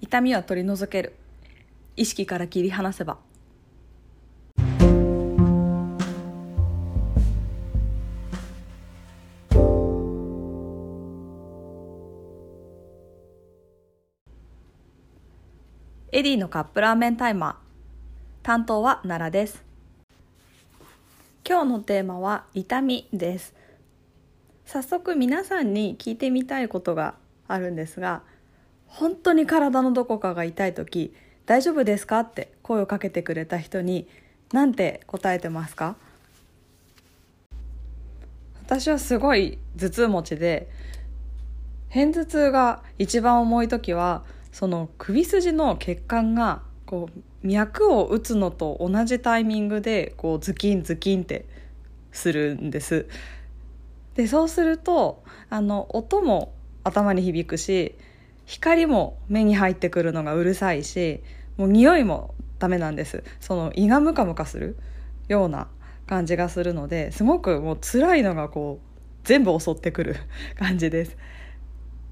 痛みは取り除ける。意識から切り離せば。エディのカップラーメンタイマー。担当は奈良です。今日のテーマは痛みです。早速皆さんに聞いてみたいことがあるんですが本当に体のどこかが痛い時大丈夫ですかって声をかけてくれた人に何て答えてますか？私はすごい頭痛持ちで片頭痛が一番重い時はその首筋の血管がこう脈を打つのと同じタイミングでこうズキンズキンってするんです。でそうするとあの音も頭に響くし光も目に入ってくるのがうるさいしもう匂いもダメなんです。その胃がムカムカするような感じがするのですごくもう辛いのがこう全部襲ってくる 感じです。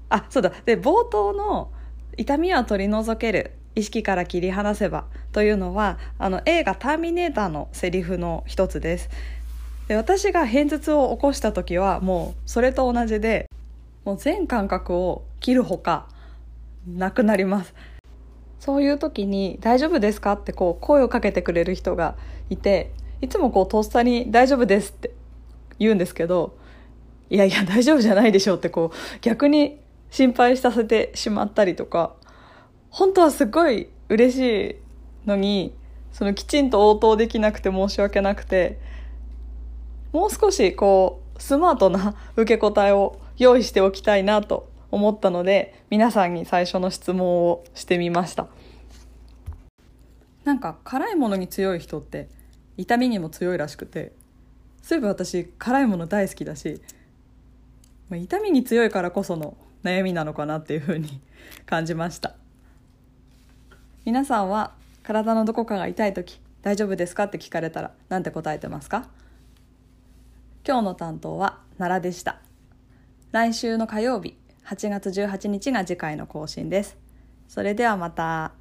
あそうだ。で冒頭の痛みは取り除ける意識から切り離せばというのはあの映画「ターミネーター」のセリフの一つです。で私が片頭痛を起こした時はもうそれと同じでもう全感覚を切るほかなくなりますそういう時に「大丈夫ですか?」ってこう声をかけてくれる人がいていつもこうとっさに「大丈夫です」って言うんですけどいやいや大丈夫じゃないでしょってこう逆に心配させてしまったりとか本当はすごい嬉しいのにそのきちんと応答できなくて申し訳なくてもう少しこうスマートな受け答えを用意しておきたいなと思ったので皆さんに最初の質問をしてみました。なんか辛いものに強い人って痛みにも強いらしくてそういえば私辛いもの大好きだし痛みに強いからこその悩みなのかなっていうふうに 感じました。皆さんは体のどこかが痛い時大丈夫ですかって聞かれたら何て答えてますか？今日の担当は奈良でした。来週の火曜日8月18日が次回の更新ですそれではまた。